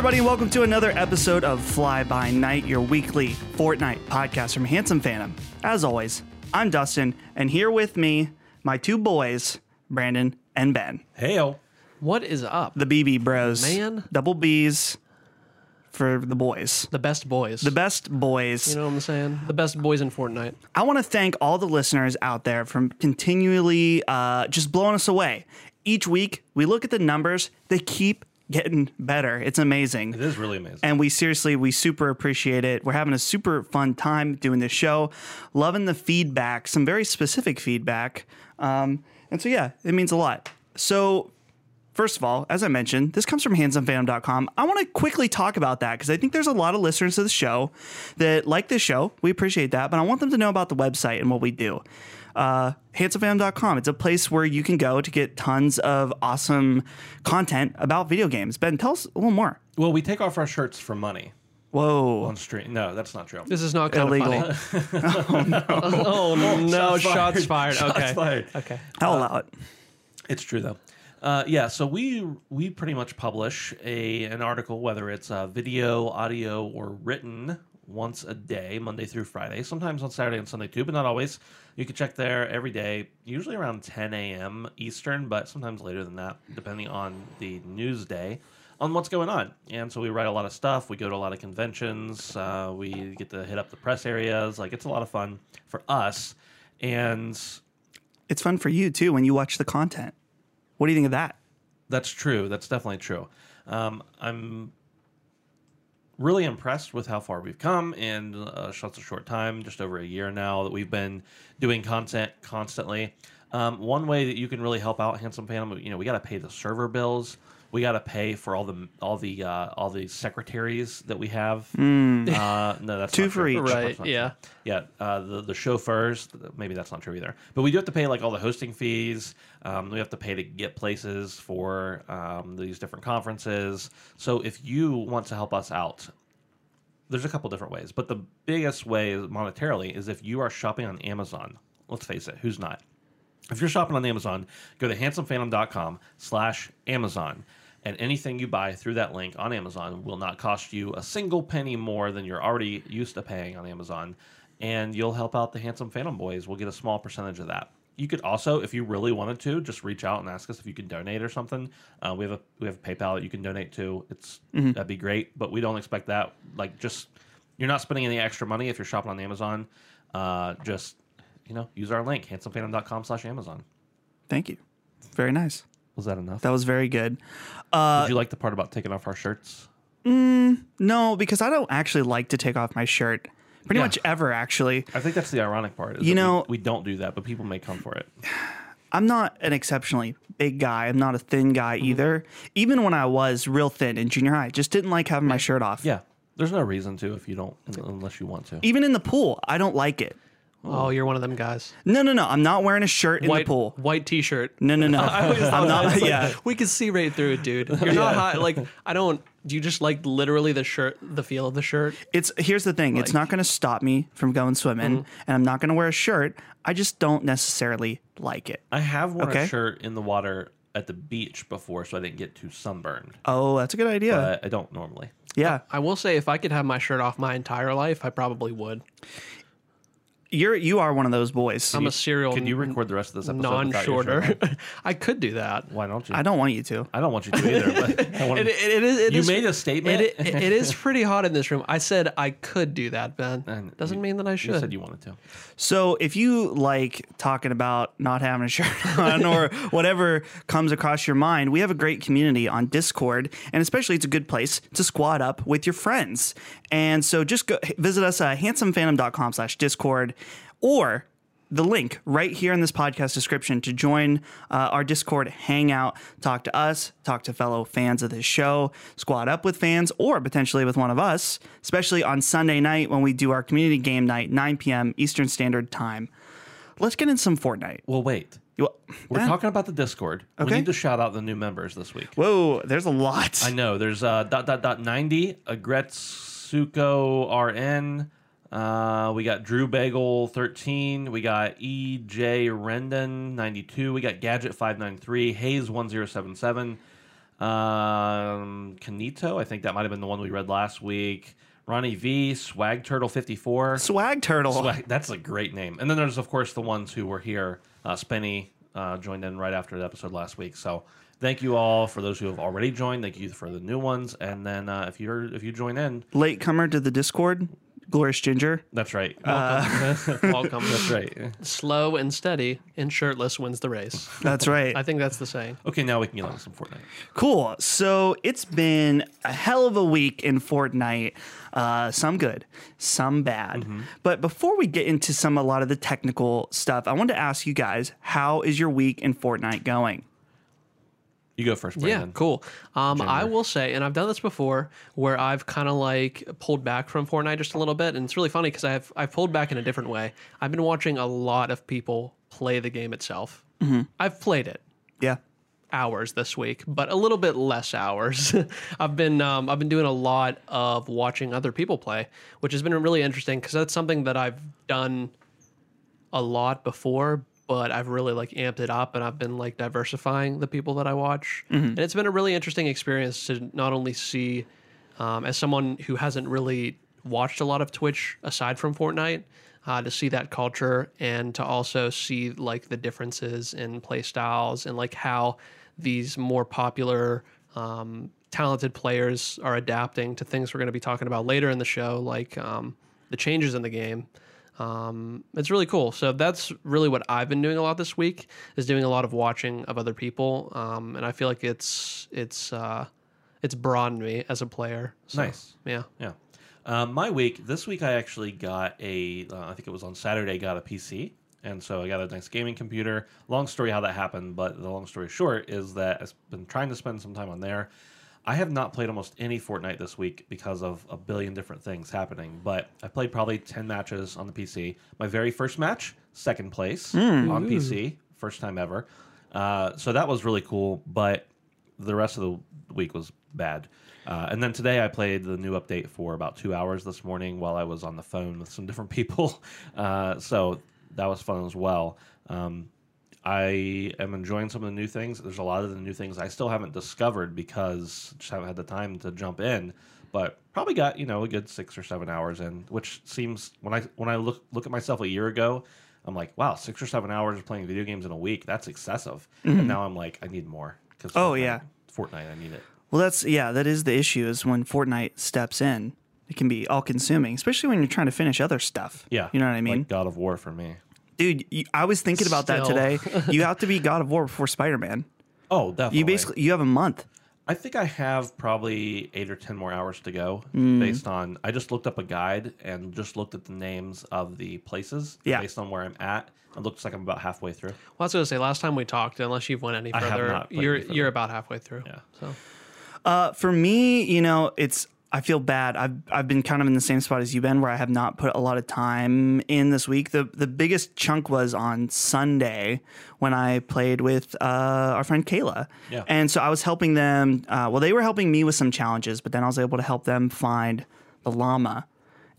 everybody, and welcome to another episode of Fly By Nite, your weekly Fortnite podcast from Handsome Phantom. As always, I'm Dustin, and here with me, my two boys, Brandon and Ben, Hail. What is up? the BB Bros. Man. double B's for the boys, The best boys. the best boys. you know what I'm saying? The best boys in Fortnite. I want to thank all the listeners out there from continually uh, just blowing us away. Each week, we look at the numbers; they keep getting better. It's amazing. It is really amazing. and we seriously we super appreciate it. We're having a super fun time doing this show. Loving the feedback some very specific feedback. Um, and so yeah it means a lot. So first of all as i mentioned this comes from handsomephantom.com i want to quickly talk about that because i think there's a lot of listeners to the show that like this show. We appreciate that but i want them to know about the website and what we do uh, handsomephantom.com. It's a place where you can go to get tons of awesome content about video games. Ben, tell us a little more. well, we take off our shirts for money Whoa. on stream. No, that's not true. This is not kind Illegal. of funny. oh no! shots fired. Shots Okay. fired. Okay. I'll allow it. It's true though. Uh, yeah, so we we pretty much publish a an article, whether it's uh, video, audio, or written, once a day, Monday through Friday. Sometimes on Saturday and Sunday too, but not always. You can check there every day, usually around 10 a.m. Eastern, but sometimes later than that, depending on the news day, on what's going on. And so we write a lot of stuff. We go to a lot of conventions. Uh, we get to hit up the press areas. Like it's a lot of fun for us. And It's fun for you too when you watch the content. What do you think of that? That's true. That's definitely true. Um, I'm really impressed with how far we've come in uh, such a short time, just over a year now that we've been doing content constantly. Um, one way that you can really help out Handsome Phantom, you know, we got to pay the server bills. We got to pay for all the all the uh, all the secretaries that we have. Uh, no, that's Two not for true. each. Right, not yeah. true. Yeah, uh, the the chauffeurs. Maybe that's not true either. But we do have to pay like all the hosting fees. Um, we have to pay to get places for um, these different conferences. So if you want to help us out, there's a couple different ways. But the biggest way monetarily is if you are shopping on Amazon. Let's face it, who's not? If you're shopping on Amazon, go to handsomephantom.com slash Amazon. And anything you buy through that link on Amazon will not cost you a single penny more than you're already used to paying on Amazon. And you'll help out the Handsome Phantom Boys. We'll get a small percentage of that. You could also, if you really wanted to, just reach out and ask us if you can donate or something. Uh, we have a we have a PayPal that you can donate to. It's that'd be great, but we don't expect that. Like, just you're not spending any extra money if you're shopping on Amazon. Uh, just you know, use our link handsomephantom.com slash Amazon. Thank you. Very nice. Was that enough? That was very good. Uh, Did you like the part about taking off our shirts? no, because I don't actually like to take off my shirt. Pretty Yeah. much ever, actually. I think that's the ironic part. is You that we- know- we, don't do that, but people may come for it. I'm not an exceptionally big guy. I'm not a thin guy either. Even when I was real thin in junior high, just didn't like having my shirt off. Yeah, there's no reason to if you don't, unless you want to. Even in the pool, I don't like it. Oh, you're one of them guys. No, no, no. I'm not wearing a shirt in White the pool. white t-shirt. No, no, no. I always thought I'm that not. was like- Yeah. We can see right through it, dude. You're not hot. Like I don't. Do you just like literally the shirt, the feel of the shirt? It's here's the thing. it's not going to stop me from going swimming, Mm-hmm. and I'm not going to wear a shirt. I just don't necessarily like it. I have worn Okay. a shirt in the water at the beach before, so I didn't get too sunburned. Oh, that's a good idea. But I don't normally. yeah, I will say, if I could have my shirt off my entire life, I probably would. You're you are one of those boys. I'm a serial Can you record the rest of this episode without your shirt non-shorter. I could do that. Why don't you? I don't want you to. I don't want you to either. But I want It, it, it is. It you is- made a statement. It, it, it is pretty hot in this room. I said I could do that, Ben. And Doesn't you- mean that I should. you should. said you wanted to. So if you like talking about not having a shirt on or whatever comes across your mind, we have a great community on Discord, and especially it's a good place to squad up with your friends. And so just go visit us at handsomephantom.com slash discord or the link right here in this podcast description to join uh, our Discord hangout, talk to us, talk to fellow fans of this show, squad up with fans, or potentially with one of us, especially on Sunday night when we do our community game night, 9 p.m. Eastern Standard Time. Let's get in some Fortnite. Well, wait. You- We're talking about the Discord. Okay. We need to shout out the new members this week. Whoa, there's a lot. I know. There's uh, dot dot dot ninety Agretsuko RN. Uh, we got Drew Bagel thirteen. We got EJ Rendon ninety two. We got Gadget five nine three. Hayes one zero seven seven. Um, Kanito, I think that might have been the one we read last week. Ronnie V, Swag Turtle 54. Swag Turtle. Swag, that's a great name. And then there's, of course, the ones who were here. Uh, Spenny uh, joined in right after the episode last week. So thank you all for those who have already joined. Thank you for the new ones. And then uh, if you're if you join in, Latecomer to the Discord. Glorious Ginger. that's right. Welcome. that's right. Slow and steady and shirtless wins the race. That's right. I think that's the saying. Okay, now we can get on to some Fortnite. Cool. So it's been a hell of a week in Fortnite. Uh, some good, some bad. But before we get into some a lot of the technical stuff, I wanted to ask you guys, how is your week in Fortnite going? You go first, Yeah, cool. Um, I will say, and I've done this before, where I've kind of like pulled back from Fortnite just a little bit, and it's really funny because I've I've pulled back in a different way. I've been watching a lot of people play the game itself. I've played it Yeah. hours this week, but a little bit less hours. I've been um, I've been doing a lot of watching other people play, which has been really interesting because that's something that I've done a lot before, but I've really like amped it up and I've been like diversifying the people that I watch, and it's been a really interesting experience to not only see um, as someone who hasn't really watched a lot of Twitch aside from Fortnite. Uh, to see that culture and to also see like the differences in play styles and like how these more popular um, talented players are adapting to things we're going to be talking about later in the show like um, the changes in the game um, it's really cool so that's really what i've been doing a lot this week is doing a lot of watching of other people um, and i feel like it's it's uh, it's broadened me as a player So, Nice. yeah Yeah. Um, my week this week, I actually got a. Uh, I think it was on Saturday. Got a PC, and so I got a nice gaming computer. Long story how that happened, but the long story short is that I've been trying to spend some time on there. I have not played almost any Fortnite this week because of a billion different things happening. But I played probably ten matches on the PC. My very first match, second place on PC, first time ever. Uh, so that was really cool. But the rest of the week was bad. Uh, and then today I played the new update for about two hours this morning while I was on the phone with some different people. Uh, so that was fun as well. Um, I am enjoying some of the new things. There's a lot of the new things I still haven't discovered because just haven't had the time to jump in. But probably got you know a good six or seven hours in, which seems when I when I look look at myself a year ago, I'm like, wow, six or seven hours of playing video games in a week. That's excessive. And mm-hmm. now I'm like, I need more. Cause Oh, Fortnite- yeah. Fortnite, I need it. Well, that's yeah, that is the issue is when Fortnite steps in, it can be all consuming, especially when you're trying to finish other stuff. Yeah, You know what I mean? Like God of War for me. Dude, you, I was thinking about that today. you have to be God of War before Spider-Man. Oh, definitely. You basically you have a month. I think I have probably eight or ten more hours to go, Mm. based on. I just looked up a guide and just looked at the names of the places. Yeah. Based on where I'm at, it looks like I'm about halfway through. Well, I was going to say last time we talked, unless you've went any further, you're any further. you're about halfway through. Yeah. So Uh, for me, you know, it's I feel bad. I've I've been kind of in the same spot as you've been, where I have not put a lot of time in this week. the The biggest chunk was on Sunday when I played with uh, our friend Kayla, Yeah. and so I was helping them. Uh, well, they were helping me with some challenges, but then I was able to help them find the llama,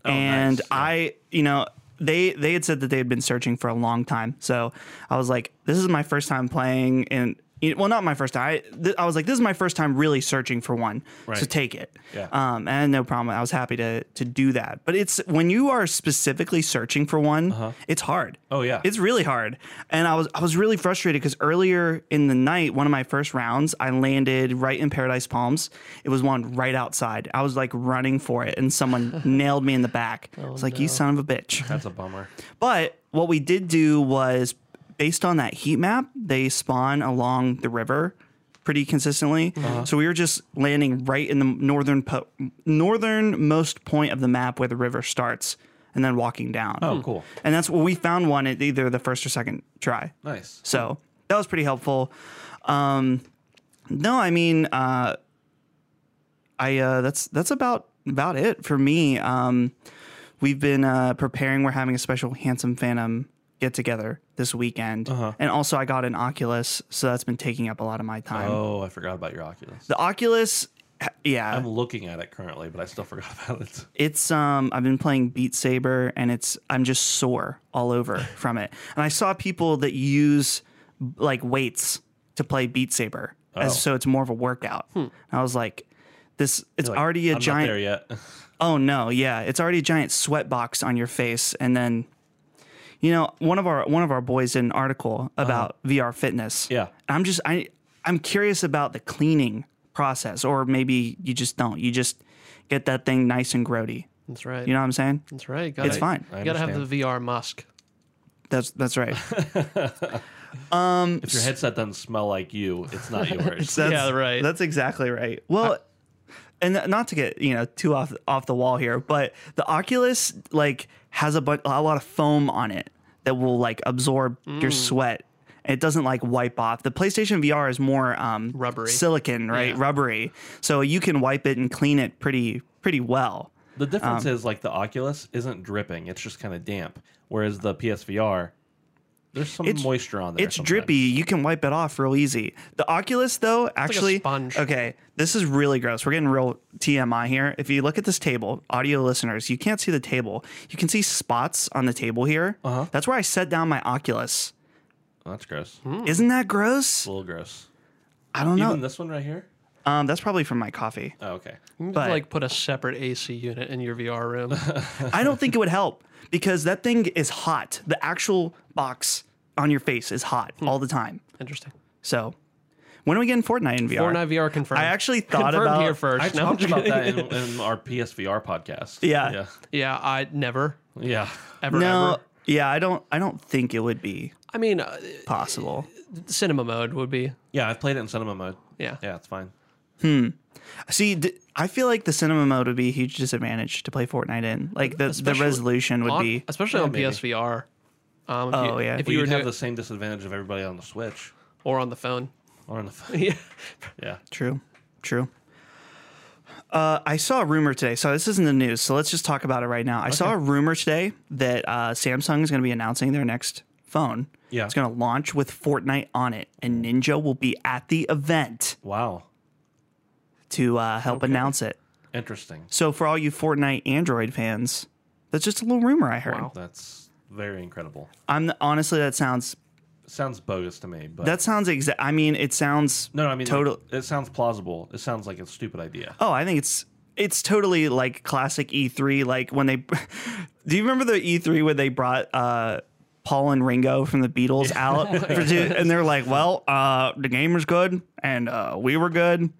and nice. I, you know. They, they had said that they had been searching for a long time. So I was like, this is my first time playing and well, not my first time. I, th- I was like, this is my first time really searching for one. So Right. take it. Yeah. Um, and no problem. I was happy to to do that. But it's when you are specifically searching for one, it's hard. Oh, yeah. It's really hard. And I was I was really frustrated because earlier in the night, one of my first rounds, I landed right in Paradise Palms. It was one right outside. I was like running for it, and someone nailed me in the back. I was like, you son of a bitch. That's a bummer. But what we did do was based on that heat map, they spawn along the river pretty consistently. So we were just landing right in the northern po- northernmost point of the map where the river starts and then walking down. Oh, cool. And that's what we found one at either the first or second try. Nice. So that was pretty helpful. Um, no, I mean, uh, I uh, that's that's about about it for me. Um, we've been uh, preparing. We're having a special Handsome Phantom get together this weekend, and also I got an Oculus, so that's been taking up a lot of my time. Oh, I forgot about your Oculus. The Oculus, yeah, I'm looking at it currently, but I still forgot about it. it's um I've been playing Beat Saber and it's I'm just sore all over from it. And I saw people that use like weights to play Beat Saber as, so it's more of a workout. And I was like, this it's Like, already a I'm giant Not there yet. Oh no, yeah, it's already a giant sweat box on your face, and then, you know, one of our one of our boys did an article uh-huh. about VR fitness. Yeah. I'm just I I'm curious about the cleaning process, or maybe you just don't. You just get that thing nice and grody. That's right. You know what I'm saying? That's right. Gotta, It's fine. I You gotta have the VR musk. That's that's right. Um, if your headset doesn't smell like you, it's not yours. That's, Yeah, right. That's exactly right. Well, and not to get you know too off off the wall here, but the Oculus like has a bu- a lot of foam on it that will like absorb your Mm. sweat. It doesn't like wipe off. The PlayStation VR is more um, Rubbery. silicon, right? Yeah. Rubbery, so you can wipe it and clean it pretty pretty well. The difference Um, is like the Oculus isn't dripping; it's just kind of damp. Whereas the PSVR, there's some It's- moisture on there. It's sometimes. drippy. You can wipe it off real easy. The Oculus, though, actually, sponge. okay, this is really gross. We're getting real TMI here. If you look at this table, audio listeners, you can't see the table. You can see spots on the table here. Uh-huh. That's where I set down my Oculus. Oh, that's gross. Isn't that gross? A little gross. I don't know. Even this one right here. um, that's probably from my coffee. Oh, okay. You need But- to like put a separate AC unit in your VR room. I don't think it would help because that thing is hot. The actual box on your face is hot Hmm. all the time. Interesting. So, when are we getting Fortnite in VR? Fortnite VR confirmed. I actually thought confirmed about here first. I No, I'm talked about that in, in our PSVR podcast. Yeah. Yeah. yeah, I never, Yeah. ever, No, ever. yeah, I don't. I don't think it would be I mean, uh, possible. cinema mode would be. Yeah. I've played it in cinema mode. Yeah. Yeah, it's fine. See, d- I feel like the cinema mode would be a huge disadvantage to play Fortnite in. Like the the resolution would On- be. especially Yeah, on maybe. PSVR. Um, if Oh, you, yeah. If But you you would have the same disadvantage of everybody on the Switch or on the phone. or on the phone. yeah. Yeah. True, true. Uh, I saw a rumor today. So this isn't the news. So let's just talk about it right now. I saw a rumor today that uh, Samsung is going to be announcing their next phone. Yeah. It's going to launch with Fortnite on it, and Ninja will be at the event Wow. To uh, help announce it. Interesting. So for all you Fortnite Android fans, that's just a little rumor I heard. Wow. That's very incredible. I'm honestly that sounds Sounds bogus to me, but that sounds exact. I mean, it sounds no, no, I mean, total. like, it sounds plausible. It sounds like a stupid idea. Oh, I think it's it's totally like classic E3. Like when they, do you remember the E3 where they brought uh, Paul and Ringo from the Beatles out, for two, and they're like, "Well, uh, the game was good, and uh, we were good."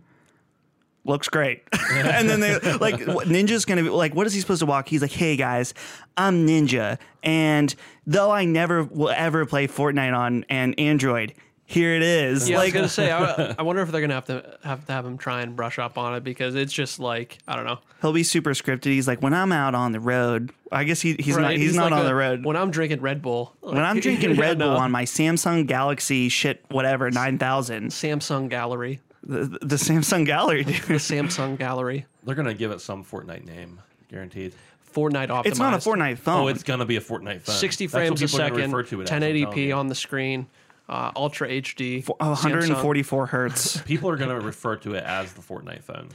Looks great, and then they like Ninja's gonna be like, what is he supposed to walk? He's like, hey guys, I'm Ninja, and though I never will ever play Fortnite on an Android, here it is. Yeah, I was gonna say. I, I wonder if they're gonna have to have to have him try and brush up on it because it's just like I don't know. he'll be super scripted. He's like, when I'm out on the road, I guess he, he's not Right? he's, not like on a- the road. When I'm drinking Red Bull. when I'm drinking Red Bull no. on my Samsung Galaxy shit whatever 9000, Samsung Gallery, the, the Samsung Gallery, dude. the Samsung Gallery, They're gonna give it some Fortnite name, guaranteed. Fortnite optimized. It's not a Fortnite phone. Oh, it's gonna be a Fortnite phone. 60 That's what frames a people are second, refer to it as, I'm telling 1080p you. on the screen, uh, Ultra HD, Samsung. 144 hertz. People are gonna refer to it as the Fortnite phone.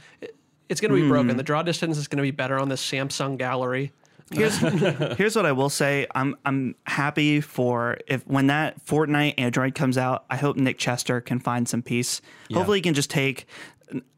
It's going to be Hmm. broken. The draw distance is going to be better on the Samsung Gallery. Here's here's what I will say. I'm I'm happy for if when that Fortnite Android comes out. I hope Nick Chester can find some peace. Hopefully, he can just take.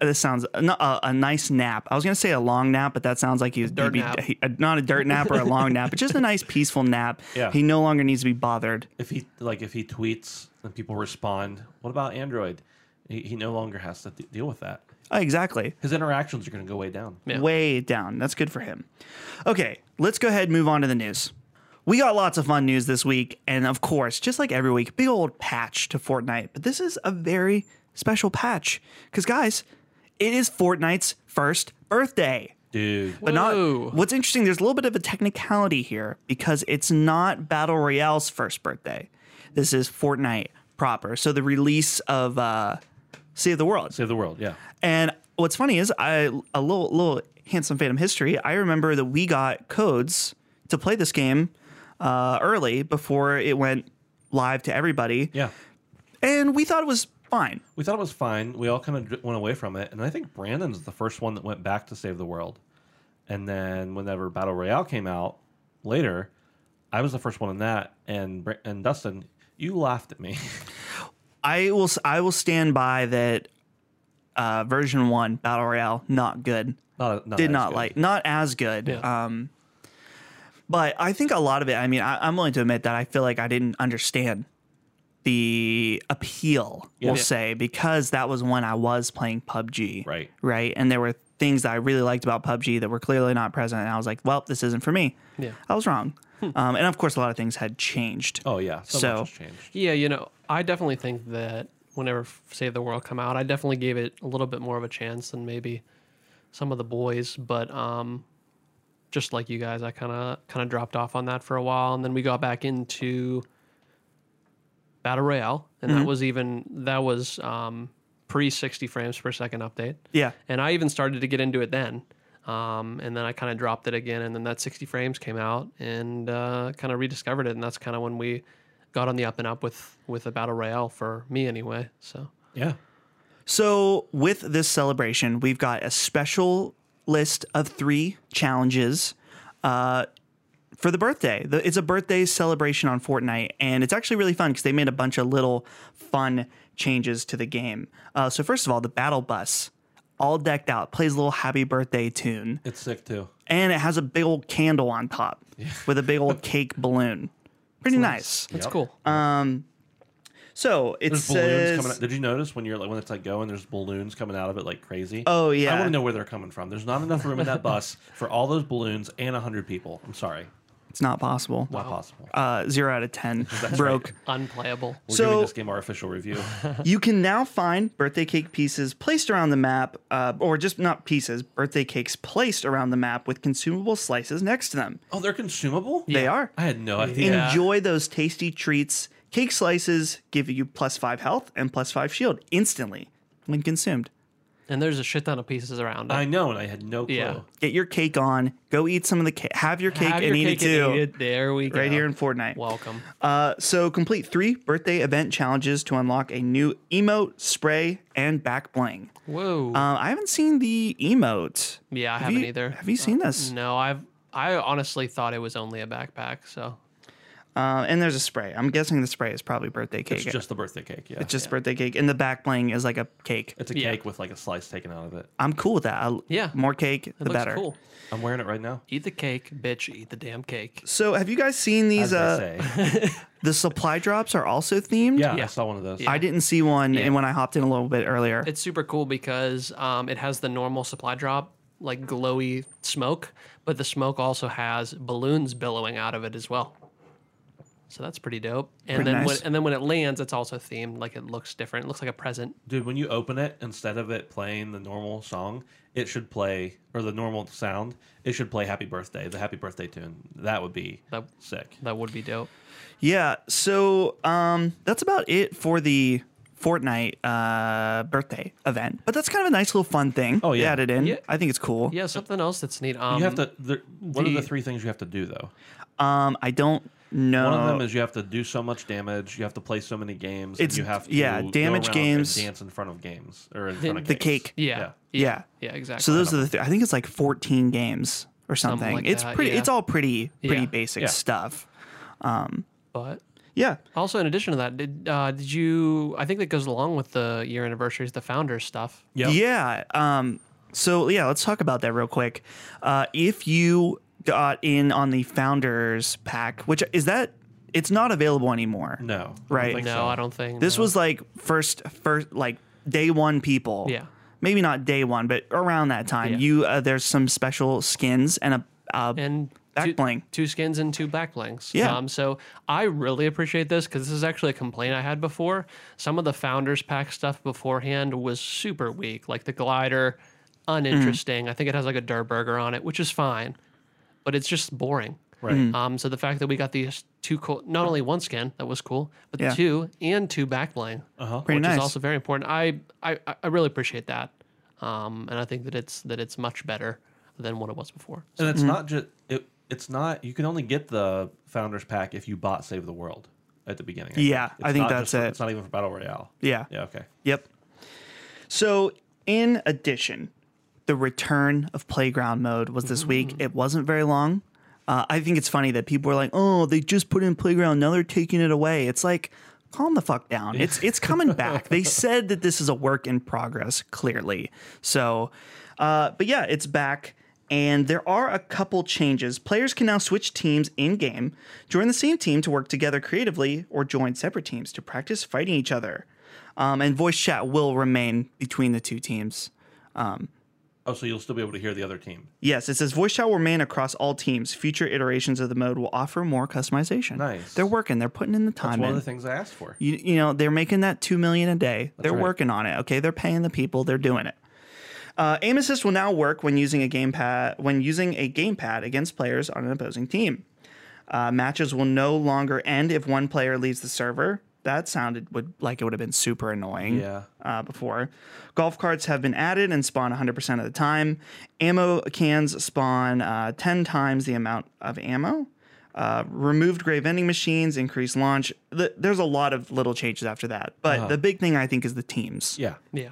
This sounds not a, a nice nap. I was gonna say a long nap, but that sounds like he's dirt he'd be- he- uh, not a dirt nap or a long nap, but just a nice peaceful nap. Yeah. He no longer needs to be bothered. If he like, if he tweets and people respond, what about Android? He, he no longer has to d- deal with that. Oh, exactly. His interactions are gonna go way down. Yeah. way down. That's good for him. Okay, let's go ahead and move on to the news. We got lots of fun news this week, and of course, just like every week, big old patch to Fortnite. But this is a very special patch because, guys, it is Fortnite's first birthday. Dude, But Whoa. not what's interesting, there's a little bit of a technicality here because it's not Battle Royale's first birthday. This is Fortnite proper. So the release of uh Save the World. save the world. Yeah. And what's funny is I a little little handsome Phantom history. I remember that we got codes to play this game uh, early before it went live to everybody, Yeah. and we thought it was fine. We thought it was fine. We all kind of went away from it, and I think Brandon's the first one that went back to save the world. And then whenever Battle Royale came out later, I was the first one in that, and and Dustin, you laughed at me. I will. s- I will stand by that. Uh, version one battle royale not good. Not, not Did not good. like not as good. Yeah. Um, but I think a lot of it. I mean, I, I'm willing to admit that I feel like I didn't understand the appeal. Yeah. We'll Yeah. say because that was when I was playing PUBG. Right. Right. And there were things that I really liked about PUBG that were clearly not present, and I was like, well, this isn't for me. Yeah. I was wrong. um, and of course, a lot of things had changed. Oh yeah, so, So- much has changed. Yeah, you know, I definitely think that whenever Save the World come out, I definitely gave it a little bit more of a chance than maybe some of the boys, but um just like you guys, I kind of kind of dropped off on that for a while and then we got back into Battle Royale and that was even that was um pre 60 frames per second update. Yeah. And I even started to get into it then. Um, and then I kind of dropped it again, and then that 60 frames came out, and uh, kind of rediscovered it, and that's kind of when we got on the up and up with with the battle royale for me anyway. So Yeah. So, with this celebration, we've got a special list of three challenges uh, for the birthday. The, it's a birthday celebration on Fortnite, and it's actually really fun because they made a bunch of little fun changes to the game. Uh, so, first of all, the battle bus, all decked out, plays a little happy birthday tune, It's sick too. and it has a big old candle on top with a big old cake balloon. Pretty nice. that's Yep. cool. Um, so, it There's says. balloons coming out. Did you notice when you're like when it's like going, there's balloons coming out of it like crazy? Oh, yeah. I want to know where they're coming from. There's not enough room in that bus for all those balloons and hundred people. I'm sorry, It's not possible. not possible. Uh, zero out of 10. Broke. Unplayable. We're so- giving this game our official review. You can now find birthday cake pieces placed around the map, uh, or just not pieces, birthday cakes placed around the map with consumable slices next to them. oh, they're consumable. They are. I had no idea. Yeah. Enjoy those tasty treats. Cake slices give you plus five health and plus five shield instantly when consumed. And there's a shit ton of pieces around it. I know, and I had no clue. Yeah. Get your cake on. Go eat some of the cake. Have your cake Have and your eat cake it too. and eat it. There we go. Right here in Fortnite. Welcome. Uh, so complete three birthday event challenges to unlock a new emote, spray, and back bling. Whoa. Uh, I haven't seen the emote. yeah, I Have haven't you- either. Have you seen this? No, I've I honestly thought it was only a backpack. So Uh, and there's a spray. I'm guessing the spray is probably birthday cake. It's just the birthday cake. Yeah, It's just birthday cake, and the back bling is like a cake. it's a Yeah. cake with like a slice taken out of it. I'm cool with that. I, Yeah. more cake, it the looks better. cool. I'm wearing it right now. Eat the cake, bitch. Eat the damn cake. So, have you guys seen these? As Uh, say. the supply drops are also themed. Yeah, I saw one of those. Yeah. I didn't see one, and when I hopped in a little bit earlier, It's super cool because um, it has the normal supply drop, like glowy smoke, but the smoke also has balloons billowing out of it as well. So that's pretty dope. And Pretty then when, and then when it lands, it's also themed. Like it looks different. It looks like a present. Dude, when you open it, instead of it playing the normal song, it should play or the normal sound. It should play "Happy Birthday," the Happy Birthday tune. That would be That sick. that would be dope. yeah. So, um, that's about it for the Fortnite uh, birthday event. But that's kind of a nice little fun thing. Oh, they yeah. added in. Yeah. I think it's cool. Yeah, something else that's neat. Um, You have to. There, what are the- the three things you have to do though? Um, I don't know. One of them is you have to do so much damage. You have to play so many games. It's- and you have to yeah, damage around games. And dance in front of games or in front of the cakes. cake. Yeah. Yeah. Yeah, exactly. So those are the. Th- I think it's like 14 games or something. like it's that, pretty. yeah. It's all pretty pretty Yeah. basic Yeah. stuff. but Yeah. also in addition to that, did uh, did you? I think that goes along with the year anniversaries, the founders stuff. Yep. Yeah. Um. So yeah, let's talk about that real quick. Uh, if you got in on the founders pack, which is that, it's not available anymore. No. Right. No, so. I don't think This no. was like first first like day one people. Yeah. Maybe not day one, but around that time, Yeah. you uh, there's some special skins and a uh, and back two, bling. two skins and two back blings. Yeah. Um, so I really appreciate this because this is actually a complaint I had before. Some of the founders pack stuff beforehand was super weak, like the glider, uninteresting. I think it has like a Durrr Burger on it, which is fine, but it's just boring. Right. Mm. Um, so the fact that we got these two cool, not only one skin that was cool, but Yeah. two and two back bling, Uh-huh. Which nice. is also very important. I, I I really appreciate that, um, and I think that it's that it's much better than what it was before. And Mm-hmm. it's not just it. It's not. You can only get the founders pack if you bought Save the World at the beginning. Yeah, think. I think that's for- it. It's not even for battle royale. yeah. Yeah. Okay. Yep. So, in addition, the return of playground mode was this week. It wasn't very long. Uh, I think it's funny that people are like, "Oh, they just put in playground, now they're taking it away." It's like, calm the fuck down. It's it's coming back. They said that this is a work in progress, clearly. So, uh, but yeah, it's back. And there are a couple changes. Players can now switch teams in game, join the same team to work together creatively, or join separate teams to practice fighting each other. Um, and voice chat will remain between the two teams. Oh, so you'll still be able to hear the other team. Yes, it says voice chat will remain across all teams. Future iterations of the mode will offer more customization. Nice. They're working. They're putting in the That's time one in. of the things I asked for. you, you know they're making that two million a day. they're right. working on it. Okay, they're paying the people. They're doing it. Uh, aim assist will now work when using a gamepad when using a gamepad against players on an opposing team. Uh, matches will no longer end if one player leaves the server. That sounded would like it would have been super annoying. Yeah. Uh, before, golf carts have been added and spawn 100% of the time. Ammo cans spawn uh, 10 times the amount of ammo. Uh, removed gray vending machines, increased launch. The, there's a lot of little changes after that, but the big thing I think is the teams. Yeah. Yeah.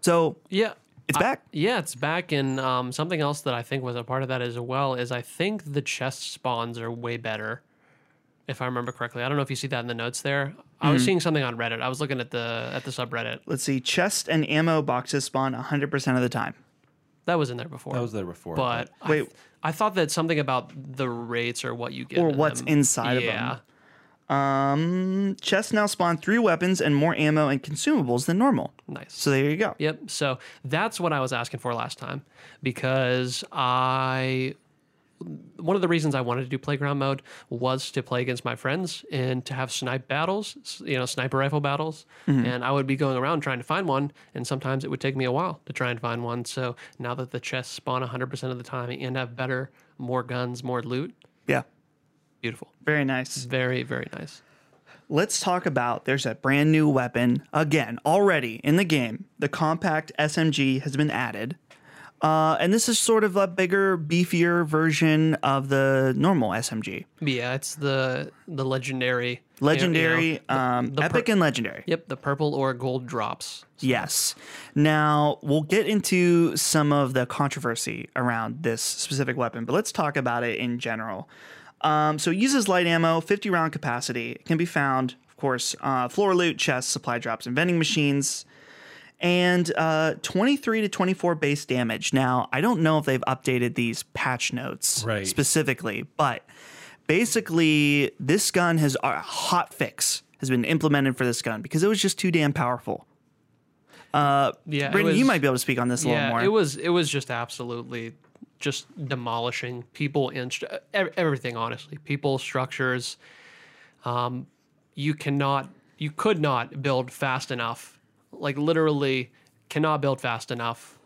So Yeah. it's I- back. yeah, it's back. And um, something else that I think was a part of that as well is I think the chest spawns are way better, if I remember correctly. I don't know if you see that in the notes there. I Mm-hmm. was seeing something on Reddit. I was looking at the at the subreddit. Let's see. Chest and ammo boxes spawn 100% of the time. That was in there before. That was there before. but I, Wait. th- I thought that something about the rates or what you get Or what's them. inside of them. yeah. Um, chests now spawn three weapons and more ammo and consumables than normal. Nice. So there you go. Yep. So that's what I was asking for last time because I one of the reasons I wanted to do playground mode was to play against my friends and to have snipe battles, you know, sniper rifle battles. Mm-hmm. And I would be going around trying to find one, and sometimes it would take me a while to try and find one. So now that the chests spawn 100% of the time and have better, more guns, more loot, Yeah. beautiful. Very nice. Very, very nice. Let's talk about there's a brand new weapon again already in the game. The compact SMG has been added. Uh, and this is sort of a bigger, beefier version of the normal SMG. Yeah, it's the the legendary, Legendary, you know, um, the epic, per- and legendary. Yep, the purple or gold drops. Yes. Now, we'll get into some of the controversy around this specific weapon, but let's talk about it in general. Um, so, it uses light ammo, 50 round capacity. It can be found, of course, uh, floor loot, chests, supply drops, and vending machines. And uh, 23 to 24 base damage. Now, I don't know if they've updated these patch notes Right. specifically, but basically, this gun has a hot fix has been implemented for this gun because it was just too damn powerful. Yeah, it Brandon, you might be able to speak on this a little more. it was it was just absolutely just demolishing people and everything. Honestly, people, structures. Um, you cannot, you could not build fast enough. Like literally, cannot build fast enough,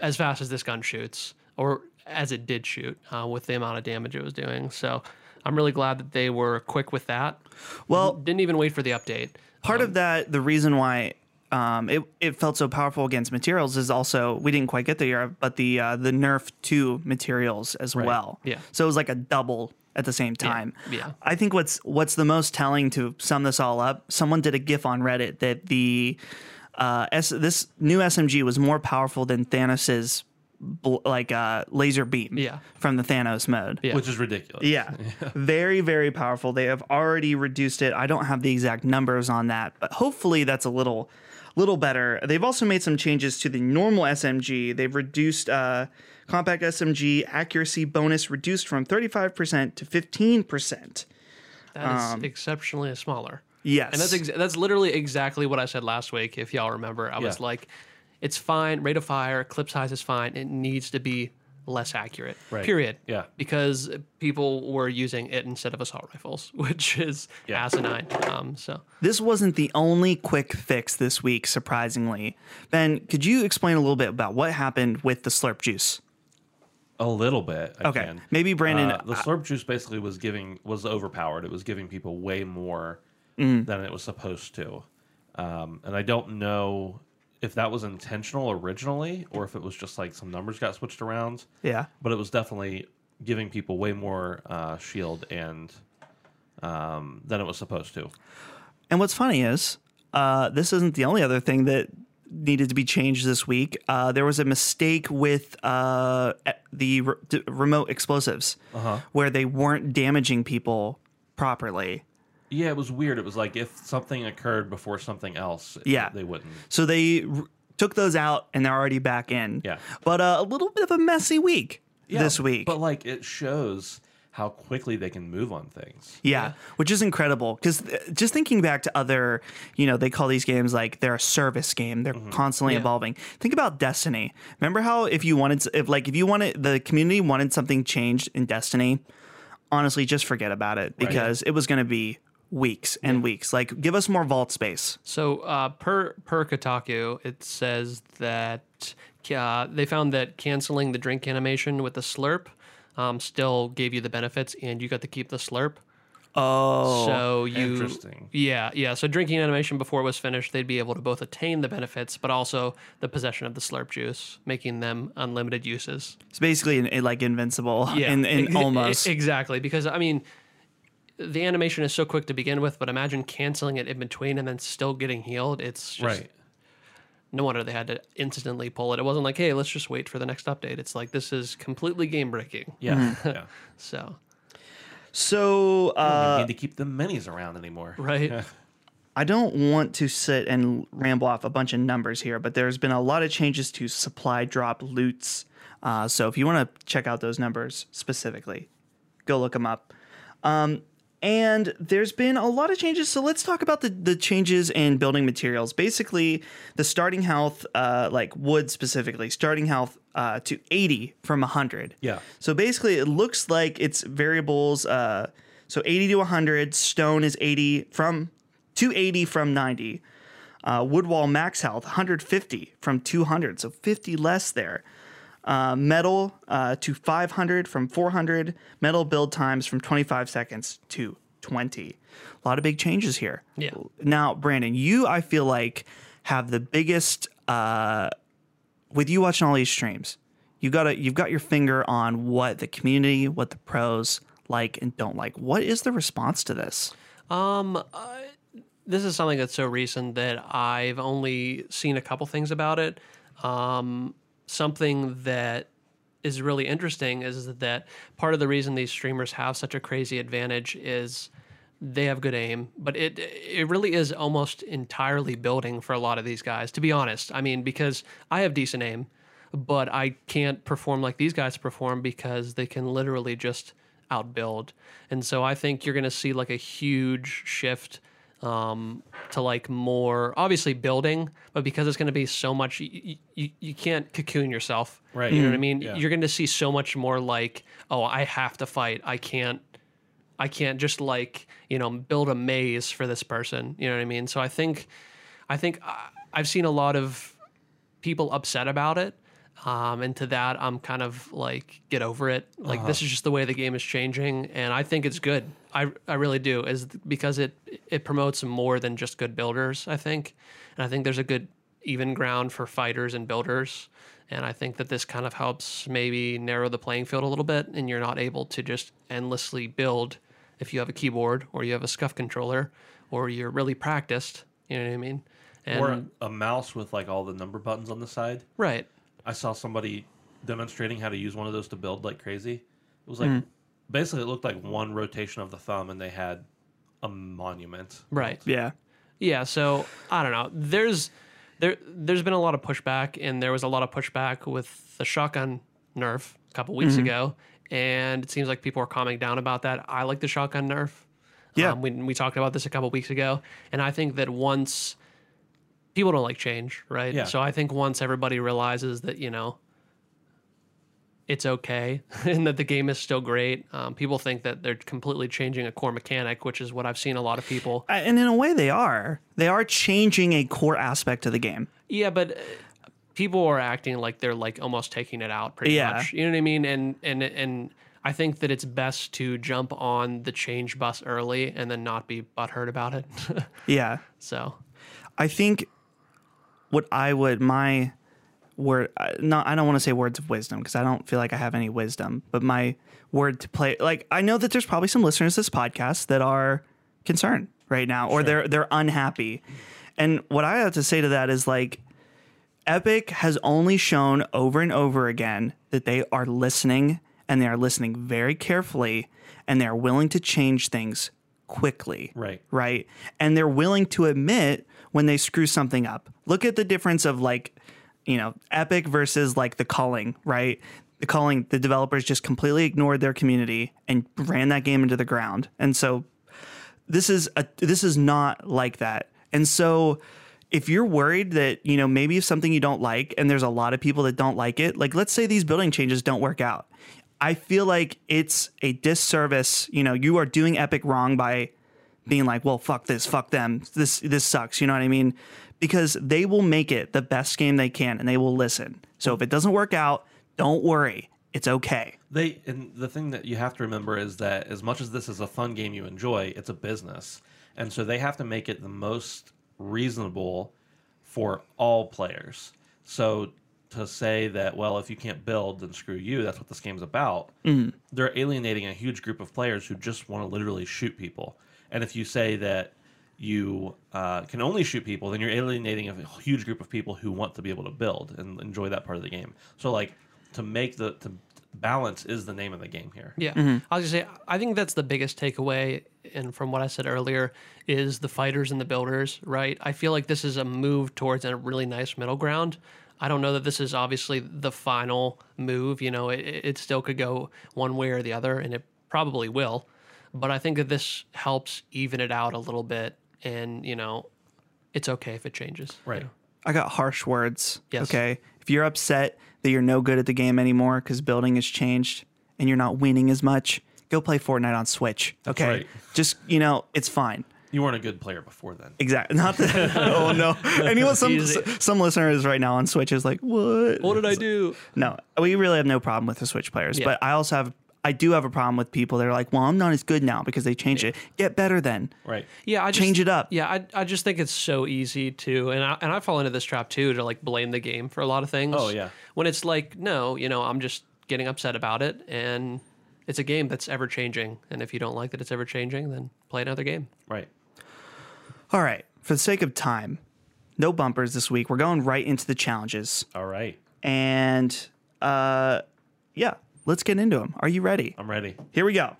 as fast as this gun shoots, or as it did shoot, uh, with the amount of damage it was doing. So. I'm really glad that they were quick with that. well, Didn't even wait for the update. part of that, the reason why um, it, it felt so powerful against materials is also we didn't quite get there, but the uh, the nerf to materials as well. Yeah. So it was like a double at the same time. yeah. I think what's what's the most telling to sum this all up. Someone did a GIF on Reddit that the uh, S, this new SMG was more powerful than Thanos's bl- like uh, laser beam. Yeah. From the Thanos mode. Yeah. which is ridiculous. Yeah. very, very powerful. They have already reduced it. I don't have the exact numbers on that, but hopefully that's a little little better. They've also made some changes to the normal SMG. They've reduced uh, compact SMG accuracy bonus reduced from 35% to 15%. That is exceptionally smaller. Yes. And that's ex- that's literally exactly what I said last week. If y'all remember, I was Yeah. like, "It's fine. Rate of fire, clip size is fine. It needs to be less accurate. Right. Period. Yeah. Because people were using it instead of assault rifles, which is Yeah. asinine. Um. So This wasn't the only quick fix this week, surprisingly. Ben, could you explain a little bit about what happened with the slurp juice? A little bit. I Okay. can. Maybe Brandon- Uh, the slurp juice basically was giving was overpowered. It was giving people way more Mm. than it was supposed to, um, and I don't know if that was intentional originally or if it was just like some numbers got switched around. Yeah. But it was definitely giving people way more uh, shield and um, than it was supposed to. And what's funny is, uh, this isn't the only other thing that needed to be changed this week. Uh, there was a mistake with uh, the re- remote explosives Uh-huh. where they weren't damaging people properly. Yeah, it was weird. It was like if something occurred before something else, Yeah. they wouldn't. So they r- took those out and they're already back in. Yeah. But uh, a little bit of a messy week Yeah, this week. But like it shows how quickly they can move on things. Yeah, which is incredible because just thinking back to other, you know, they call these games like they're a service game. They're constantly Yeah. evolving. Think about Destiny. Remember how if you wanted, if like if you wanted, the community wanted something changed in Destiny, honestly, just forget about it because it was going to be weeks and weeks. Like, give us more vault space. So uh, per per Kotaku, it says that uh, they found that canceling the drink animation with the slurp um, still gave you the benefits, and you got to keep the slurp. Oh, so you, Interesting. yeah, yeah. So drinking animation before it was finished, they'd be able to both attain the benefits, but also the possession of the slurp juice, making them unlimited uses. it's basically an, like invincible Yeah, in, in almost. exactly. Because I mean, the animation is so quick to begin with, but imagine canceling it in between and then still getting healed. It's just right. no wonder they had to instantly pull it. It wasn't like, hey, let's just wait for the next update. It's like this is completely game breaking. Yeah. Mm-hmm. yeah. So so, You uh, don't need to keep the minis around anymore. right, I don't want to sit and ramble off a bunch of numbers here, but there's been a lot of changes to supply drop loots. Uh, so if you want to check out those numbers specifically, go look them up. Um, and there's been a lot of changes. So let's talk about the, the changes in building materials. Basically, the starting health, uh, like wood specifically, starting health uh, to 80 from 100. Yeah. So basically, it looks like it's variables. Uh, so 80 to 100. Stone is 80 from 280 from 90. Uh, wood wall max health 150 from 200. So 50 less there. Uh, metal uh, to 500 from 400. Metal build times from 25 seconds to 20. A lot of big changes here. Yeah. Now, Brandon, you I feel like have the biggest uh, with you watching all these streams. You got to you've got your finger on what the community, what the pros like and don't like. What is the response to this? um, uh, this is something that's so recent that I've only seen a couple things about it. Um, something that is really interesting is that part of the reason these streamers have such a crazy advantage is they have good aim, but it it really is almost entirely building for a lot of these guys. To be honest, I mean because I have decent aim, but I can't perform like these guys perform because they can literally just outbuild. And so I think you're going to see like a huge shift um, to like more obviously building, but because it's going to be so much, you, you, you can't cocoon yourself. Right. You know what I mean? Yeah. You're going to see so much more like, oh, I have to fight. I can't. I can't just like you know build a maze for this person. You know what I mean? So I think, I think I- I've seen a lot of people upset about it. Um, and to that, I'm kind of like, get over it. Like this is just the way the game is changing, and I think it's good. I, I really do, is because it it promotes more than just good builders. I think, and I think there's a good even ground for fighters and builders, and I think that this kind of helps maybe narrow the playing field a little bit, and you're not able to just endlessly build if you have a keyboard or you have a SCUF controller or you're really practiced. You know what I mean? And Or a mouse with like all the number buttons on the side. right. I saw somebody demonstrating how to use one of those to build like crazy. It was like basically it looked like one rotation of the thumb and they had a monument. Right. Yeah. Yeah, so I don't know. There's there there's been a lot of pushback and there was a lot of pushback with the shotgun nerf a couple weeks ago and it seems like people are calming down about that. I like the shotgun nerf. Yeah. Um, we we talked about this a couple weeks ago and I think that once people don't like change, right? Yeah. So I think once everybody realizes that, you know, it's okay and that the game is still great. Um, people think that they're completely changing a core mechanic, which is what I've seen a lot of people. And in a way, they are. They are changing a core aspect of the game. Yeah, but uh, people are acting like they're like almost taking it out pretty Yeah. much. You know what I mean? And and and I think that it's best to jump on the change bus early and then not be butthurt about it. Yeah. so I think what I would my word uh, not I don't want to say words of wisdom because I don't feel like I have any wisdom, but my word to play like I know that there's probably some listeners to this podcast that are concerned right now or they're they're unhappy. And what I have to say to that is like Epic has only shown over and over again that they are listening and they are listening very carefully and they are willing to change things quickly. Right. Right. And they're willing to admit when they screw something up. Look at the difference of like, you know, Epic versus like the Culling, right? The Culling, the developers just completely ignored their community and ran that game into the ground. And so this is a this is not like that. And so if you're worried that, you know, maybe if something you don't like and there's a lot of people that don't like it, like let's say these building changes don't work out. I feel like it's a disservice, you know, you are doing Epic wrong by being like, "Well, fuck this, fuck them. This this sucks." You know what I mean? Because they will make it the best game they can and they will listen. So if it doesn't work out, don't worry. It's okay. They and the thing that you have to remember is that as much as this is a fun game you enjoy, it's a business, and so they have to make it the most reasonable for all players. So to say that well, if you can't build, then screw you. That's what this game's about. Mm-hmm. They're alienating a huge group of players who just want to literally shoot people. And if you say that you uh, can only shoot people, then you're alienating a huge group of people who want to be able to build and enjoy that part of the game. So like to make the to balance is the name of the game here. Yeah, I was gonna say I think that's the biggest takeaway, and from what I said earlier, is the fighters and the builders. Right, I feel like this is a move towards a really nice middle ground. I don't know that this is obviously the final move. You know, it, it still could go one way or the other, and it probably will. But I think that this helps even it out a little bit, and you know, it's okay if it changes. you Right. know. I got harsh words. Yes. Okay. If you're upset that you're no good at the game anymore because building has changed and you're not winning as much, go play Fortnite on Switch. Okay. right. Just, you know, it's fine. You weren't a good player before then. Exactly. Not that. oh no. Anyone, some Easy. some listeners right now on Switch is like, what? What did I do? No, we really have no problem with the Switch players, Yeah. but I also have. I do have a problem with people that are like, well, I'm not as good now because they changed it. Get better then. Right. Yeah, I just, Change it up. Yeah, I, I just think it's so easy to, and I, and I fall into this trap too to like blame the game for a lot of things. Oh, yeah. When it's like, no, you know, I'm just getting upset about it, and it's a game that's ever changing, and if you don't like that it's ever changing, then play another game. Right. All right. For the sake of time, no bumpers this week. We're going right into the challenges. All right. And uh, yeah, let's get into them. Are you ready? I'm ready. Here we go.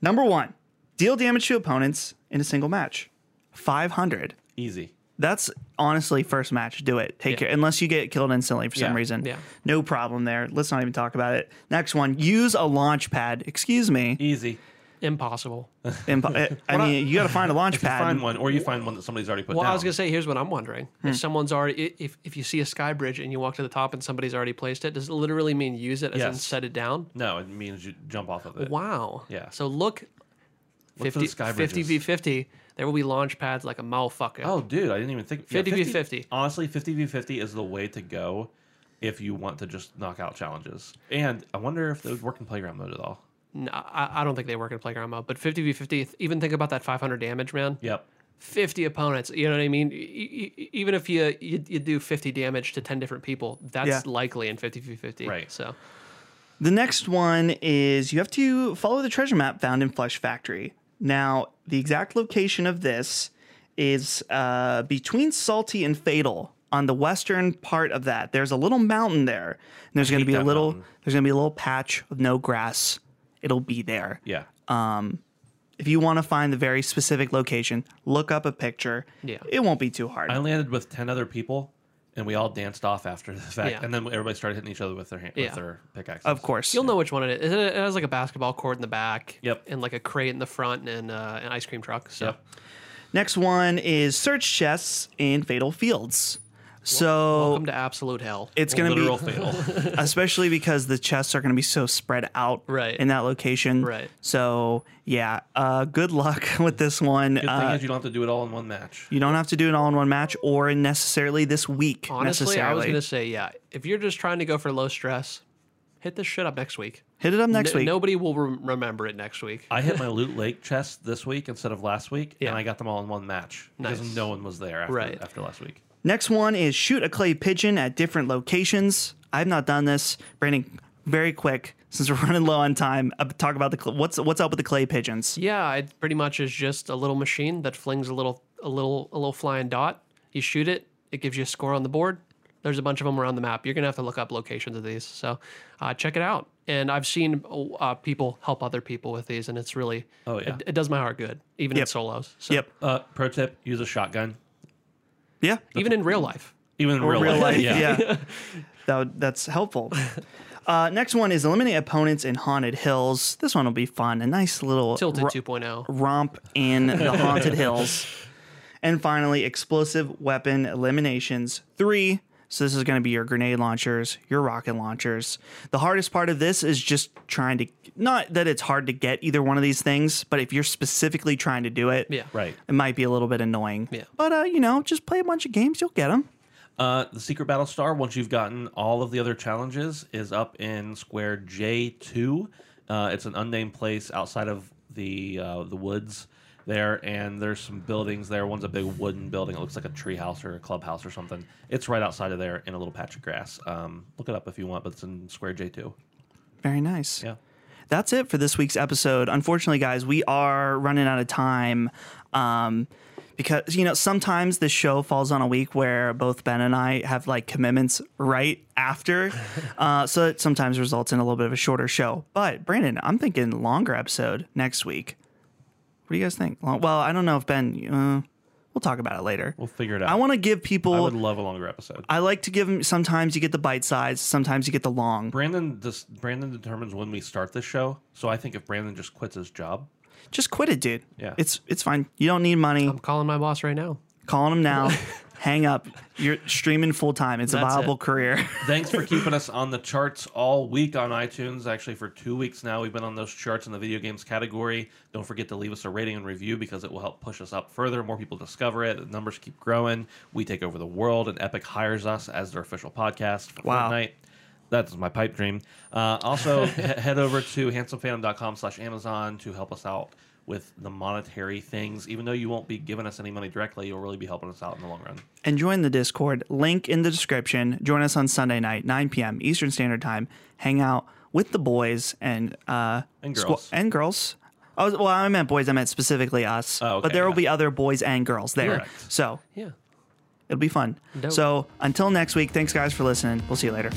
Number one, deal damage to opponents in a single match. 500. Easy. That's honestly first match. Do it. Take Yeah. care. Unless you get killed instantly for some Yeah. reason. Yeah. No problem there. Let's not even talk about it. Next one, use a launch pad. Excuse me. Easy. Impossible. Impo- I mean, you got to find a launch If you pad. find one, or you find one that somebody's already put Well, down. I was gonna say, here's what I'm wondering: Hmm. if someone's already, if if you see a sky bridge and you walk to the top and somebody's already placed it, does it literally mean use it as in Yes. set it down? no, it means you jump off of it. Wow. Yeah. So look, Look for 50, the sky 50 bridges. v 50. There will be launch pads like a motherfucker. Oh, dude, I didn't even think. 50 v 50. Honestly, 50 v 50 is the way to go if you want to just knock out challenges. And I wonder if they would work in playground mode at all. No, I, I don't think they work in playground mode, but 50 v 50, even think about that 500 damage, man. Yep. 50 opponents, you know what I mean? Even if you, you you do 50 damage to 10 different people, that's Yeah. likely in 50 v 50. Right. So, The next one is you have to follow the treasure map found in Flush Factory. Now, the exact location of this is uh, between Salty and Fatal on the western part of that. There's a little mountain there. And there's going to be a little mountain. there's going to be a little patch of no grass. It'll be there. Yeah. Um, If you want to find the very specific location, look up a picture. Yeah. It won't be too hard. I landed with 10 other people, and we all danced off after the fact. Yeah. And then everybody started hitting each other with their hand, Yeah. with their pickaxes. of course. you'll know which one it is. It has like a basketball court in the back. Yep. And like a crate in the front and uh, an ice cream truck. So, Yep. Next one is search chests in Fatal Fields. So welcome to absolute hell. it's going to Literal be fatal. especially because the chests are going to be so spread out Right. in that location. Right. So yeah, uh, good luck with this one. Good thing Uh, is you don't have to do it all in one match. you don't have to do it all in one match or necessarily this week. Honestly, I was going to say, yeah, if you're just trying to go for low stress, hit this shit up next week. hit it up next N- week. Nobody will rem- remember it next week. I hit my Loot Lake chest this week instead of last week, Yeah. and I got them all in one match because Nice. no one was there after, Right. after last week. Next one is shoot a clay pigeon at different locations. I've not done this. Brandon, very quick since we're running low on time. Uh, talk about the cl- what's what's up with the clay pigeons. Yeah, it pretty much is just a little machine that flings a little, a little, a little flying dot. You shoot it, it gives you a score on the board. There's a bunch of them around the map. You're gonna have to look up locations of these. So uh, check it out. And I've seen uh, people help other people with these, and it's really Oh, yeah. it, it does my heart good, even in solos. So, Yep. Uh, pro tip: use a shotgun, Yeah. even in real life. even in real, real life. Yeah. Yeah. that would, that's helpful. Uh, next one is eliminate opponents in haunted hills. This one will be fun. A nice little Tilted ro- 2.0. romp in the haunted hills. And finally, explosive weapon eliminations. Three. So this is going to be your grenade launchers, your rocket launchers. The hardest part of this is just trying to not that it's hard to get either one of these things, but if you're specifically trying to do it, Yeah. Right. it might be a little bit annoying. Yeah. But uh, you know, just play a bunch of games, you'll get them. Uh, the secret battle star, once you've gotten all of the other challenges, is up in square J two. Uh, it's an unnamed place outside of the uh, the woods there, and there's some buildings there. One's a big wooden building. It looks like a tree house or a clubhouse or something. It's right outside of there in a little patch of grass. Um, look it up if you want, but it's in square J two. Very nice. Yeah. that's it for this week's episode. Unfortunately, guys, we are running out of time. Um, because you know sometimes this show falls on a week where both Ben and I have like commitments right after, uh, so it sometimes results in a little bit of a shorter show. But Brandon, I'm thinking longer episode next week. What do you guys think? Well, I don't know if Ben. Uh, we'll talk about it later. We'll figure it out. I want to give people. I I, would love a longer episode. I like to give them. Sometimes you get the bite size. Sometimes you get the long. Brandon, this, Brandon determines when we start this show. So I think if Brandon just quits his job, Just quit it, dude. Yeah. it's it's fine. You don't need money. I'm calling my boss right now. calling him now. Hang up. You're streaming full time. It's a viable it. career. Thanks for keeping us on the charts all week on iTunes. Actually, for two weeks now, we've been on those charts in the video games category. Don't forget to leave us a rating and review because it will help push us up further. More people discover it. The numbers keep growing. We take over the world, and Epic hires us as their official podcast for Wow. Fortnite. That's my pipe dream. Uh, also, he- head over to handsomephantom.com slash Amazon to help us out with the monetary things. Even though you won't be giving us any money directly, you'll really be helping us out in the long run. and join the Discord. Link in the description. Join us on Sunday night, 9 p.m. Eastern Standard Time. Hang out with the boys and uh And squa- girls. and girls. I was, well, I meant boys. I meant specifically us. Oh, okay, but there will be other boys and girls there. Correct. So Yeah. it'll be fun. Dope. So until next week, thanks guys for listening. We'll see you later.